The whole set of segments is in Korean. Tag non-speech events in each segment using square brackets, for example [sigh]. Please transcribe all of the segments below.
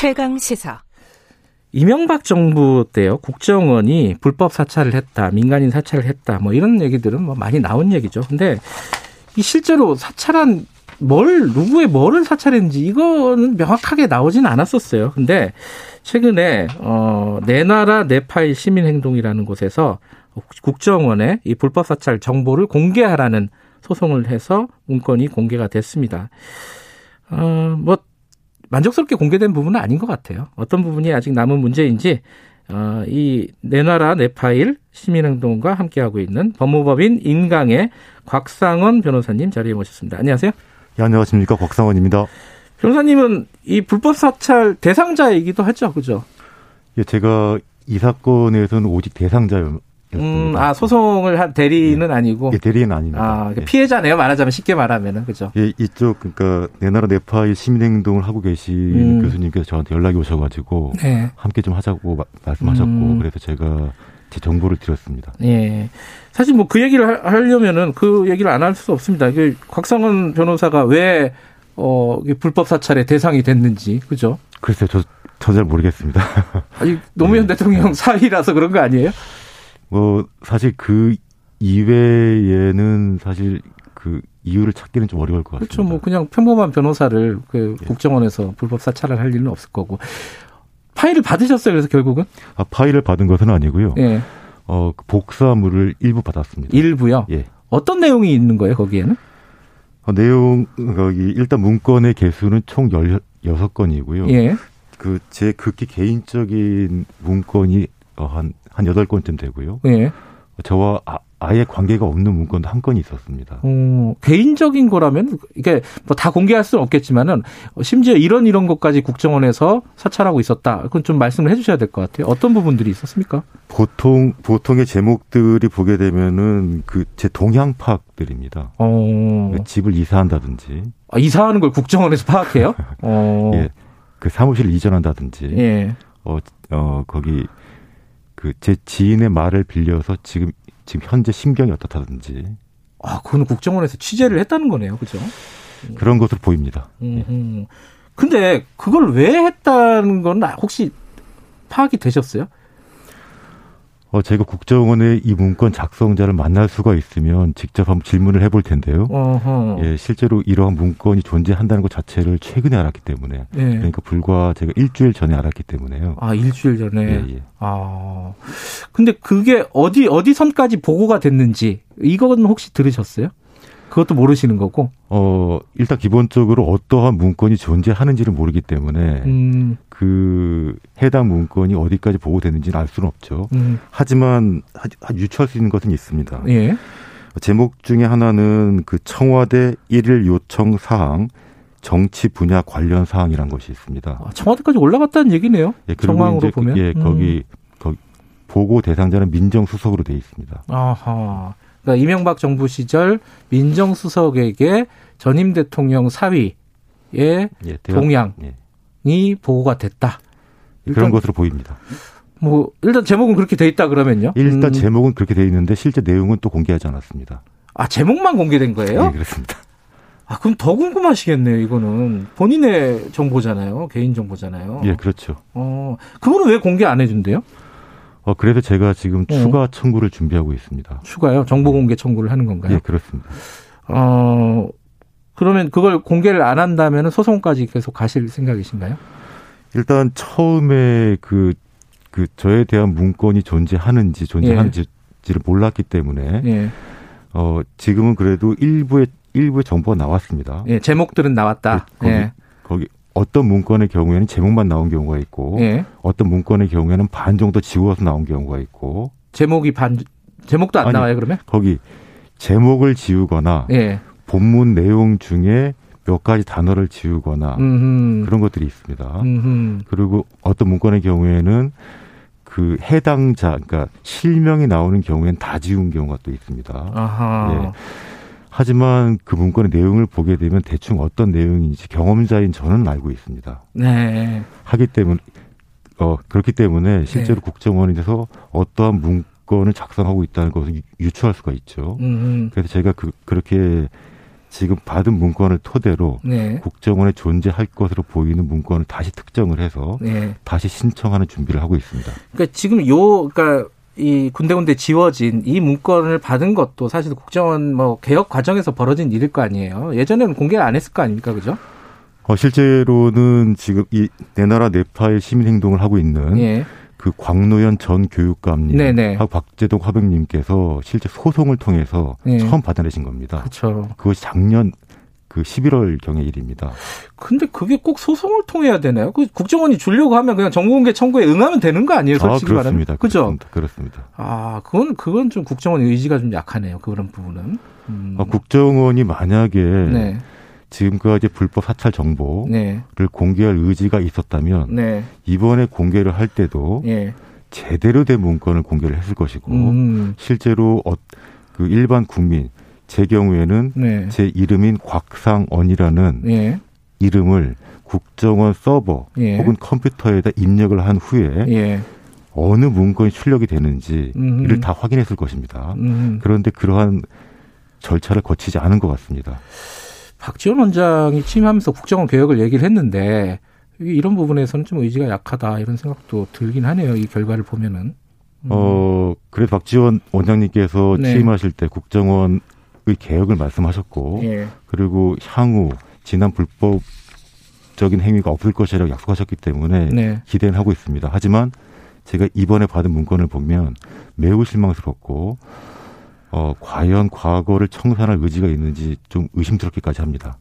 최강 시사. 이명박 정부 때요 국정원이 불법 사찰을 했다, 민간인 사찰을 했다, 뭐 이런 얘기들은 뭐 많이 나온 얘기죠. 근데 이 실제로 사찰한 뭘 누구의 뭐를 사찰했는지 이거는 명확하게 나오진 않았었어요. 근데 최근에 어내 나라 내 파일 시민 행동이라는 곳에서 국정원의 이 불법 사찰 정보를 공개하라는 소송을 해서 문건이 공개가 됐습니다. 어뭐 만족스럽게 공개된 부분은 아닌 것 같아요. 어떤 부분이 아직 남은 문제인지 어, 이 내 나라 내 파일 시민행동과 함께하고 있는 법무법인 인강의 곽상원 변호사님 자리에 모셨습니다. 안녕하세요. 예, 안녕하십니까. 곽상원입니다. 변호사님은 이 불법 사찰 대상자이기도 하죠. 그죠? 예, 제가 이 사건에서는 오직 대상자였습니다. 음, 아, 소송을 한 대리인은 예. 아니고? 예, 대리인은 아닙니다. 아, 그러니까 예. 피해자네요. 말하자면 쉽게 말하면은. 그죠? 예, 이쪽, 그러니까 내 나라 네파의 시민행동을 하고 계신 음. 교수님께서 저한테 연락이 오셔가지고 네. 함께 좀 하자고 마, 말씀하셨고 음. 그래서 제가 제 정보를 드렸습니다. 예. 사실 뭐 그 얘기를 하려면은 그 얘기를 안 할 수 없습니다. 그 곽상원 변호사가 왜 어, 불법 사찰의 대상이 됐는지, 그죠? 글쎄요, 저, 저 잘 모르겠습니다. [laughs] 아니, 노무현 네. 대통령 사위라서 그런 거 아니에요? 뭐, 사실 그 이외에는 사실 그 이유를 찾기는 좀 어려울 것 같습니다. 그렇죠. 뭐 그냥 평범한 변호사를 그 예. 국정원에서 불법 사찰을 할 일은 없을 거고. 파일을 받으셨어요, 그래서 결국은? 아, 파일을 받은 것은 아니고요. 예. 어, 그 복사물을 일부 받았습니다. 일부요? 예. 어떤 내용이 있는 거예요, 거기에는? 어, 내용, 거기, 일단 문건의 개수는 총 16건이고요. 예. 그, 제 극히 개인적인 문건이 어, 한, 한 8건쯤 되고요. 예. 저와 아, 아예 관계가 없는 문건도 한 건이 있었습니다. 어, 개인적인 거라면 이게 뭐 다 공개할 수는 없겠지만은 심지어 이런 이런 것까지 국정원에서 사찰하고 있었다. 그건 좀 말씀을 해주셔야 될 것 같아요. 어떤 부분들이 있었습니까? 보통 보통의 제목들이 보게 되면은 그 제 동향 파악들입니다. 어. 그 집을 이사한다든지. 아, 이사하는 걸 국정원에서 파악해요? [laughs] 어. 예. 그 사무실을 이전한다든지. 예. 어, 어 거기 그 제 지인의 말을 빌려서 지금 지금 현재 심경이 어떻다든지. 아, 그거는 국정원에서 취재를 했다는 거네요. 그죠? 그런 것으로 보입니다. 음. 근데 그걸 왜 했다는 건 혹시 파악이 되셨어요? 어, 제가 국정원의 이 문건 작성자를 만날 수가 있으면 직접 한번 질문을 해볼 텐데요. 어허. 예, 실제로 이러한 문건이 존재한다는 것 자체를 최근에 알았기 때문에. 예. 그러니까 불과 제가 일주일 전에 알았기 때문에요. 아, 일주일 전에? 예, 예. 아. 근데 그게 어디, 어디 선까지 보고가 됐는지, 이거는 혹시 들으셨어요? 그것도 모르시는 거고. 어 일단 기본적으로 어떠한 문건이 존재하는지를 모르기 때문에 음. 그 해당 문건이 어디까지 보고됐는지는 알 수는 없죠. 음. 하지만 유추할 수 있는 것은 있습니다. 예. 제목 중에 하나는 그 청와대 일일 요청 사항 정치 분야 관련 사항이란 것이 있습니다. 아, 청와대까지 올라갔다는 얘기네요. 예, 정황으로 보면 예, 거기, 음. 거기 보고 대상자는 민정수석으로 돼 있습니다. 아하. 그러니까 이명박 정부 시절 민정수석에게 전임 대통령 사위의 예, 동향이 예. 보고가 됐다. 그런 것으로 보입니다. 뭐 일단 제목은 그렇게 돼 있다 그러면요? 일단 음. 제목은 그렇게 돼 있는데 실제 내용은 또 공개하지 않았습니다. 아 제목만 공개된 거예요? 네 그렇습니다. 아 그럼 더 궁금하시겠네요. 이거는 본인의 정보잖아요, 개인 정보잖아요. 예, 그렇죠. 어 그거는 왜 공개 안 해준대요? 어, 그래서 제가 지금 어. 추가 청구를 준비하고 있습니다. 추가요? 정보 공개 청구를 하는 건가요? 예, 그렇습니다. 어, 그러면 그걸 공개를 안 한다면 소송까지 계속 가실 생각이신가요? 일단 처음에 그, 그 저에 대한 문건이 존재하는지 존재하는지를 예. 몰랐기 때문에 예. 어, 지금은 그래도 일부의 일부의 정보가 나왔습니다. 예, 제목들은 나왔다. 그, 거기, 예. 거기 어떤 문건의 경우에는 제목만 나온 경우가 있고 예. 어떤 문건의 경우에는 반 정도 지워서 나온 경우가 있고 제목이 반 제목도 안 아니, 나와요 그러면 거기 제목을 지우거나 예. 본문 내용 중에 몇 가지 단어를 지우거나 음흠. 그런 것들이 있습니다. 음흠. 그리고 어떤 문건의 경우에는 그 해당자 그러니까 실명이 나오는 경우에는 다 지운 경우가 또 있습니다. 아하. 예. 하지만 그 문건의 내용을 보게 되면 대충 어떤 내용인지 경험자인 저는 알고 있습니다. 네. 하기 때문에 어 그렇기 때문에 실제로 네. 국정원에서 어떠한 문건을 작성하고 있다는 것을 유추할 수가 있죠. 음음. 그래서 제가 그 그렇게 지금 받은 문건을 토대로 네. 국정원에 존재할 것으로 보이는 문건을 다시 특정을 해서 네. 다시 신청하는 준비를 하고 있습니다. 그러니까 지금 요 그러니까 이 군데군데 지워진 이 문건을 받은 것도 사실 국정원 뭐 개혁 과정에서 벌어진 일일 거 아니에요. 예전에는 공개를 안 했을 거 아닙니까, 그죠? 어, 실제로는 지금 이 내 나라 내파의 시민 행동을 하고 있는 예. 그 광노현 전 교육감님 네네. 하고 박재동 화백님께서 실제 소송을 통해서 예. 처음 받아내신 겁니다. 그렇죠. 그것이 작년 그 11월 경의 일입니다. 근데 그게 꼭 소송을 통해야 되나요? 그 국정원이 주려고 하면 그냥 정보공개 청구에 응하면 되는 거 아니에요? 솔직히 아, 그렇습니다. 말하면. 그죠? 그렇습니다. 그렇습니다. 아, 그건 그건 좀 국정원 의지가 좀 약하네요. 그런 부분은. 음. 아, 국정원이 만약에 네. 지금까지 불법 사찰 정보를 네. 공개할 의지가 있었다면 네. 이번에 공개를 할 때도 네. 제대로 된 문건을 공개를 했을 것이고 음. 실제로 어, 그 일반 국민 제 경우에는 네. 제 이름인 곽상언이라는 예. 이름을 국정원 서버 예. 혹은 컴퓨터에다 입력을 한 후에 예. 어느 문건이 출력이 되는지 음흠. 다 확인했을 것입니다. 음흠. 그런데 그러한 절차를 거치지 않은 것 같습니다. 박지원 원장이 취임하면서 국정원 개혁을 얘기를 했는데 이런 부분에서는 좀 의지가 약하다 이런 생각도 들긴 하네요. 이 결과를 보면은. 음. 어, 그래서 박지원 원장님께서 네. 취임하실 때 국정원 그 개혁을 말씀하셨고 예. 그리고 향후 지난 불법 적인 행위가 없을 것이라고 약속하셨기 때문에 네. 기대는 하고 있습니다. 하지만 제가 이번에 받은 문건을 보면 매우 실망스럽고 어, 과연 과거를 청산할 의지가 있는지 좀 의심스럽기까지 합니다.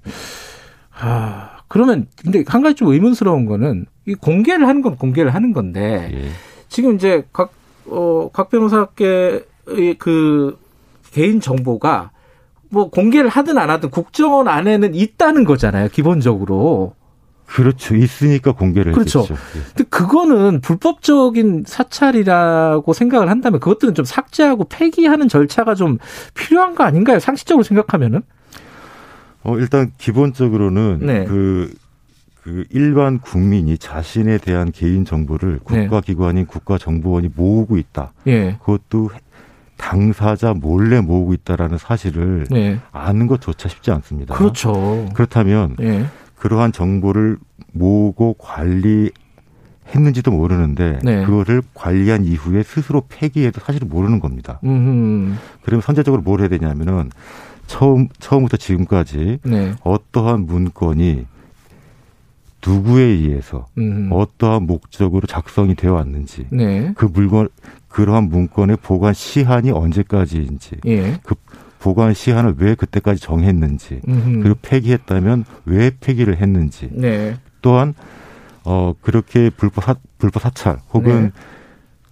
아, 그러면 근데 한 가지 좀 의문스러운 거는 이 공개를 하는 건 공개를 하는 건데 예. 지금 이제 각, 어, 각 변호사께의 그 개인 정보가 뭐 공개를 하든 안 하든 국정원 안에는 있다는 거잖아요, 기본적으로. 그렇죠. 있으니까 공개를 그렇죠. 했겠죠. 예. 근데 그거는 불법적인 사찰이라고 생각을 한다면 그것들은 좀 삭제하고 폐기하는 절차가 좀 필요한 거 아닌가요? 상식적으로 생각하면은? 어, 일단 기본적으로는 네. 그, 그 일반 국민이 자신에 대한 개인 정보를 네. 국가기관인 국가정보원이 모으고 있다. 예. 그것도 당사자 몰래 모으고 있다라는 사실을 네. 아는 것조차 쉽지 않습니다. 그렇죠. 그렇다면 네. 그러한 정보를 모으고 관리 했는지도 모르는데 네. 그거를 관리한 이후에 스스로 폐기해도 사실은 모르는 겁니다. 음흠. 그러면 선제적으로 뭘 해야 되냐면은 처음 처음부터 지금까지 네. 어떠한 문건이 누구에 의해서 음. 어떠한 목적으로 작성이 되어 왔는지 네. 그 물건 그러한 문건의 보관 시한이 언제까지인지 예. 그 보관 시한을 왜 그때까지 정했는지 음흠. 그리고 폐기했다면 왜 폐기를 했는지 네. 또한 어 그렇게 불법 사, 불법 사찰 혹은 네.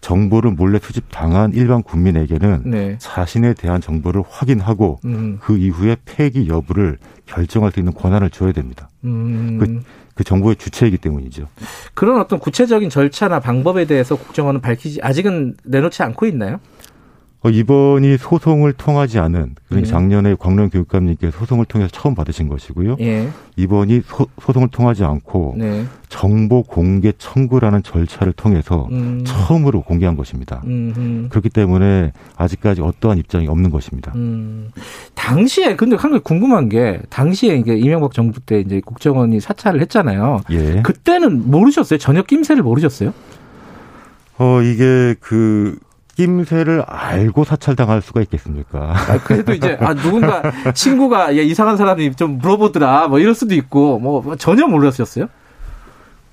정보를 몰래 수집 당한 일반 국민에게는 네. 자신에 대한 정보를 확인하고 음. 그 이후에 폐기 여부를 결정할 수 있는 권한을 줘야 됩니다. 음. 그, 그 정보의 주체이기 때문이죠. 그런 어떤 구체적인 절차나 방법에 대해서 국정원은 밝히지 아직은 내놓지 않고 있나요? 어, 이번이 소송을 통하지 않은 그러니까 예. 작년에 광명 교육감님께 소송을 통해서 처음 받으신 것이고요. 예. 이번이 소, 송을 통하지 않고 네. 정보 공개 청구라는 절차를 통해서 음. 처음으로 공개한 것입니다. 음흠. 그렇기 때문에 아직까지 어떠한 입장이 없는 것입니다. 음. 당시에 근데 한 가지 궁금한 게 당시에 이게 이명박 정부 때 이제 국정원이 사찰을 했잖아요. 예. 그때는 모르셨어요? 전혀 낌새를 모르셨어요? 어 이게 그 낌새를 알고 사찰당할 수가 있겠습니까? 아, 그래도 이제 아 누군가 [laughs] 친구가 야, 이상한 사람이 좀 물어보더라 뭐 이럴 수도 있고 뭐 전혀 몰랐었어요?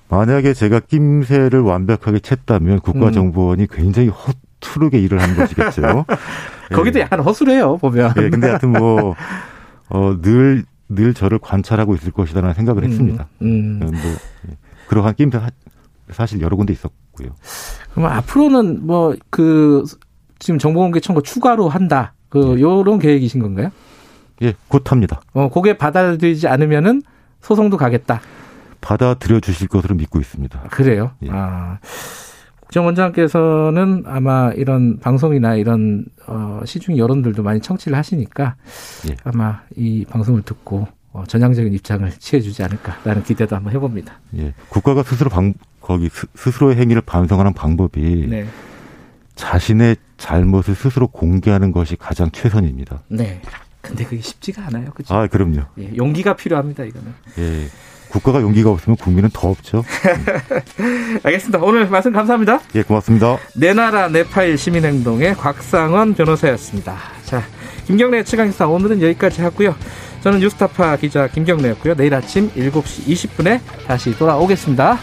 만약에 제가 낌새를 완벽하게 챘다면 국가정보원이 음. 굉장히 허 투르게 일을 하는 것이겠죠. [laughs] 거기도 예. 약간 허술해요 보면. 예, 근데 하여튼 뭐 [laughs] 어, 늘, 늘 저를 관찰하고 있을 것이다라는 생각을 음, 했습니다. 음. 뭐, 예. 그러한 낌새 사실 여러 군데 있었고요. 그럼 앞으로는 뭐 그 지금 정보공개 청구 추가로 한다. 그 예. 요런 계획이신 건가요? 예, 곧 합니다. 어, 그게 받아들이지 않으면은 소송도 가겠다. 받아들여 주실 것으로 믿고 있습니다. 그래요? 예. 아. 국정원장께서는 아마 이런 방송이나 이런 어, 시중 여론들도 많이 청취를 하시니까 예. 아마 이 방송을 듣고 어, 전향적인 입장을 취해주지 않을까라는 기대도 한번 해봅니다. 예, 국가가 스스로 방, 거기 스, 스로의 행위를 반성하는 방법이 네. 자신의 잘못을 스스로 공개하는 것이 가장 최선입니다. 네. 근데 그게 쉽지가 않아요. 그죠? 아, 그럼요. 예, 용기가 필요합니다, 이거는. 예. 국가가 용기가 없으면 국민은 더 없죠. [laughs] 알겠습니다. 오늘 말씀 감사합니다. 예, 고맙습니다. 내 나라 내 파일 시민행동의 곽상원 변호사였습니다. 자, 김경래 최강기사 오늘은 여기까지 하고요. 저는 뉴스타파 기자 김경래였고요. 내일 아침 7시 20분에 다시 돌아오겠습니다.